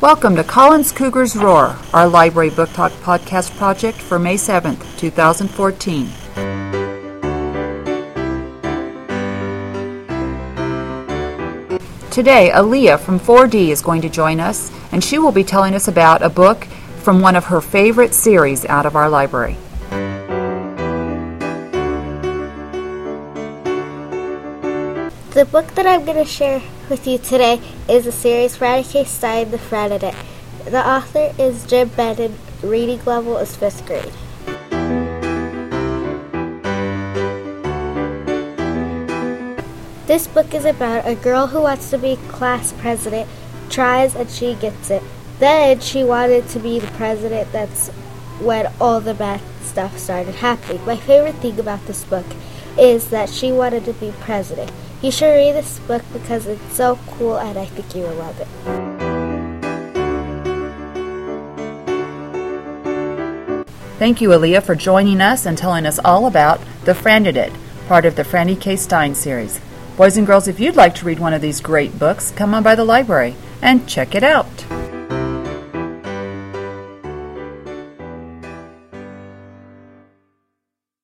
Welcome to Collins Cougars Roar, our library book talk podcast project for May 7th, 2014. Today, Aleyah from 4D is going to join us, and she will be telling us about a book from one of her favorite series out of our library. The book that I'm going to share with you today is a series K. Stein, The It. The author is Jim Benton. Reading level is fifth grade. This book is about a girl who wants to be class president, tries and she gets it. Then she wanted to be the president. That's when all the bad stuff started happening. My favorite thing about this book is that she wanted to be president. You should read this book because it's so cool and I think you will love it. Thank you, Aleyah, for joining us and telling us all about The It, part of the Franny K. Stein series. Boys and girls, if you'd like to read one of these great books, come on by the library and check it out.